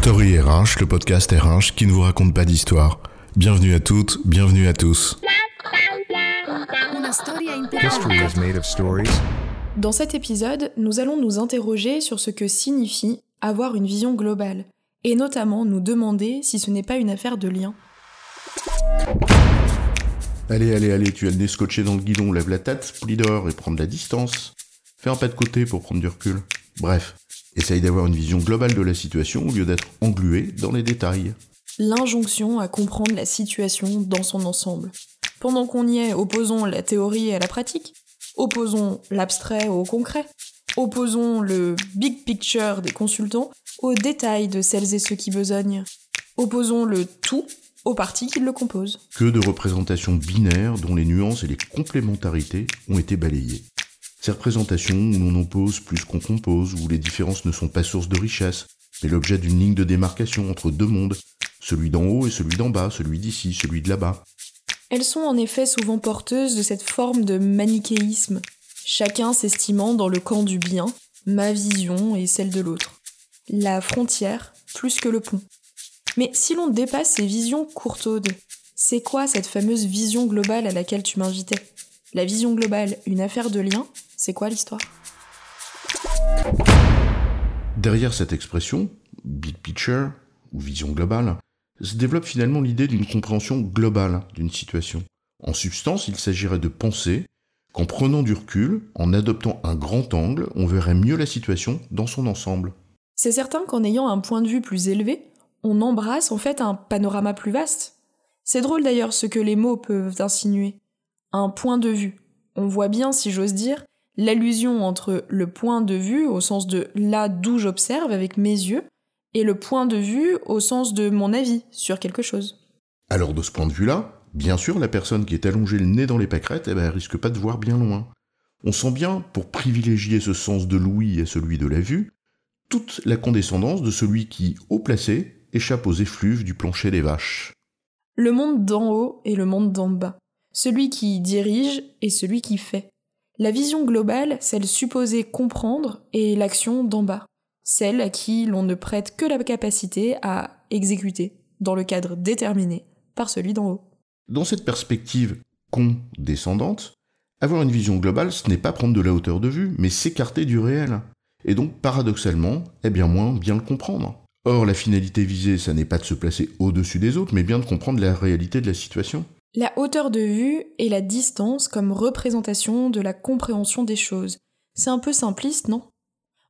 Story RH, le podcast RH qui ne vous raconte pas d'histoire. Bienvenue à toutes, bienvenue à tous. History is made of stories. Dans cet épisode, nous allons nous interroger sur ce que signifie avoir une vision globale, et notamment nous demander si ce n'est pas une affaire de lien. Allez, allez, allez, tu as le nez scotché dans le guidon, lève la tête, plie dehors et prends de la distance. Fais un pas de côté pour prendre du recul. Bref, essaye d'avoir une vision globale de la situation au lieu d'être englué dans les détails. L'injonction à comprendre la situation dans son ensemble. Pendant qu'on y est, opposons la théorie à la pratique, opposons l'abstrait au concret, opposons le big picture des consultants aux détails de celles et ceux qui besognent, opposons le tout aux parties qui le composent. Que de représentations binaires dont les nuances et les complémentarités ont été balayées. Ces représentations où l'on oppose plus qu'on compose, où les différences ne sont pas source de richesse, mais l'objet d'une ligne de démarcation entre deux mondes, celui d'en haut et celui d'en bas, celui d'ici, celui de là-bas. Elles sont en effet souvent porteuses de cette forme de manichéisme, chacun s'estimant dans le camp du bien, ma vision et celle de l'autre. La frontière plus que le pont. Mais si l'on dépasse ces visions courtaudes, c'est quoi cette fameuse vision globale à laquelle tu m'invitais? La vision globale, une affaire de lien, c'est quoi l'histoire? Derrière cette expression, big picture, ou vision globale, se développe finalement l'idée d'une compréhension globale d'une situation. En substance, il s'agirait de penser qu'en prenant du recul, en adoptant un grand angle, on verrait mieux la situation dans son ensemble. C'est certain qu'en ayant un point de vue plus élevé, on embrasse en fait un panorama plus vaste. C'est drôle d'ailleurs ce que les mots peuvent insinuer. Un point de vue. On voit bien, si j'ose dire, l'allusion entre le point de vue au sens de là d'où j'observe avec mes yeux et le point de vue au sens de mon avis sur quelque chose. Alors de ce point de vue-là, bien sûr, la personne qui est allongée le nez dans les pâquerettes, eh ben, elle risque pas de voir bien loin. On sent bien, pour privilégier ce sens de l'ouïe à celui de la vue, toute la condescendance de celui qui, haut placé, échappe aux effluves du plancher des vaches. Le monde d'en haut et le monde d'en bas. Celui qui dirige et celui qui fait. La vision globale, celle supposée comprendre, est l'action d'en bas. Celle à qui l'on ne prête que la capacité à exécuter, dans le cadre déterminé par celui d'en haut. Dans cette perspective condescendante, avoir une vision globale, ce n'est pas prendre de la hauteur de vue, mais s'écarter du réel. Et donc, paradoxalement, eh bien moins bien le comprendre. Or, la finalité visée, ça n'est pas de se placer au-dessus des autres, mais bien de comprendre la réalité de la situation. La hauteur de vue et la distance comme représentation de la compréhension des choses. C'est un peu simpliste, non?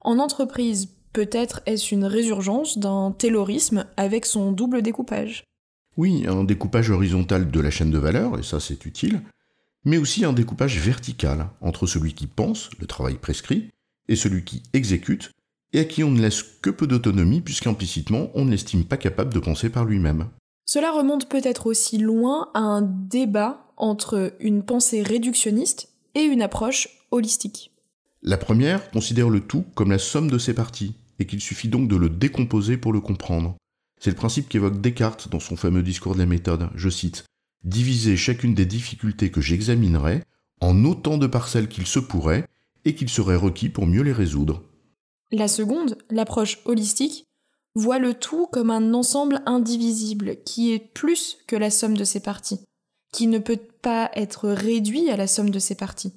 En entreprise, peut-être est-ce une résurgence d'un taylorisme avec son double découpage? Oui, un découpage horizontal de la chaîne de valeur, et ça c'est utile, mais aussi un découpage vertical entre celui qui pense, le travail prescrit, et celui qui exécute, et à qui on ne laisse que peu d'autonomie puisqu'implicitement on ne l'estime pas capable de penser par lui-même. Cela remonte peut-être aussi loin à un débat entre une pensée réductionniste et une approche holistique. La première considère le tout comme la somme de ses parties, et qu'il suffit donc de le décomposer pour le comprendre. C'est le principe qu'évoque Descartes dans son fameux discours de la méthode, je cite, Diviser chacune des difficultés que j'examinerai en autant de parcelles qu'il se pourrait et qu'il serait requis pour mieux les résoudre. La seconde, l'approche holistique, voit le tout comme un ensemble indivisible qui est plus que la somme de ses parties, qui ne peut pas être réduit à la somme de ses parties.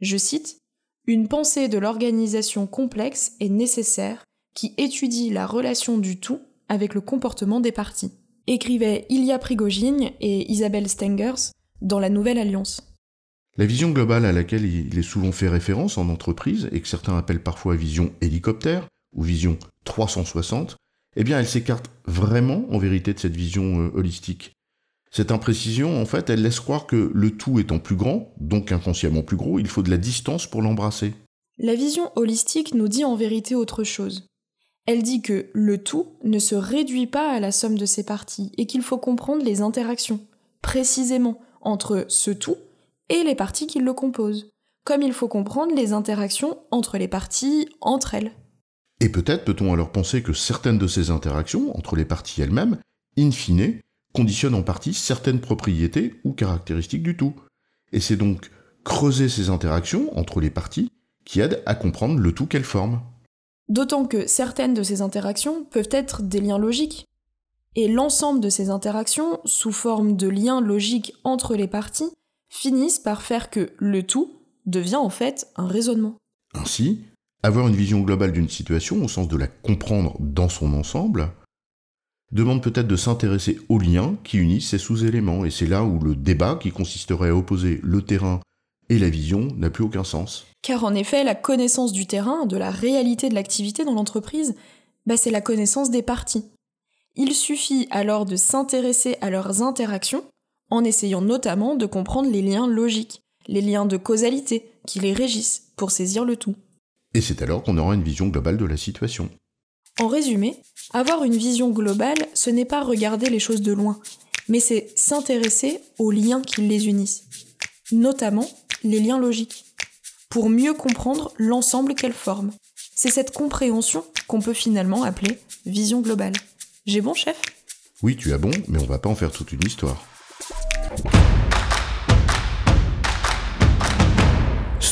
Je cite Une pensée de l'organisation complexe est nécessaire qui étudie la relation du tout avec le comportement des parties, écrivaient Ilya Prigogine et Isabelle Stengers dans La Nouvelle Alliance. La vision globale à laquelle il est souvent fait référence en entreprise, et que certains appellent parfois vision hélicoptère ou vision 360, eh bien elle s'écarte vraiment en vérité de cette vision euh, holistique. Cette imprécision, en fait, elle laisse croire que le tout étant plus grand, donc inconsciemment plus gros, il faut de la distance pour l'embrasser. La vision holistique nous dit en vérité autre chose. Elle dit que le tout ne se réduit pas à la somme de ses parties et qu'il faut comprendre les interactions, précisément, entre ce tout et les parties qui le composent, comme il faut comprendre les interactions entre les parties entre elles. Et peut-être peut-on alors penser que certaines de ces interactions entre les parties elles-mêmes, in fine, conditionnent en partie certaines propriétés ou caractéristiques du tout. Et c'est donc creuser ces interactions entre les parties qui aide à comprendre le tout qu'elles forment. D'autant que certaines de ces interactions peuvent être des liens logiques. Et l'ensemble de ces interactions, sous forme de liens logiques entre les parties, finissent par faire que le tout devient en fait un raisonnement. Ainsi, avoir une vision globale d'une situation, au sens de la comprendre dans son ensemble, demande peut-être de s'intéresser aux liens qui unissent ces sous-éléments, et c'est là où le débat qui consisterait à opposer le terrain et la vision n'a plus aucun sens. Car en effet, la connaissance du terrain, de la réalité de l'activité dans l'entreprise, bah c'est la connaissance des parties. Il suffit alors de s'intéresser à leurs interactions, en essayant notamment de comprendre les liens logiques, les liens de causalité qui les régissent, pour saisir le tout. Et c'est alors qu'on aura une vision globale de la situation. En résumé, avoir une vision globale, ce n'est pas regarder les choses de loin, mais c'est s'intéresser aux liens qui les unissent, notamment les liens logiques, pour mieux comprendre l'ensemble qu'elles forment. C'est cette compréhension qu'on peut finalement appeler vision globale. J'ai bon, chef? Oui, tu as bon, mais on va pas en faire toute une histoire.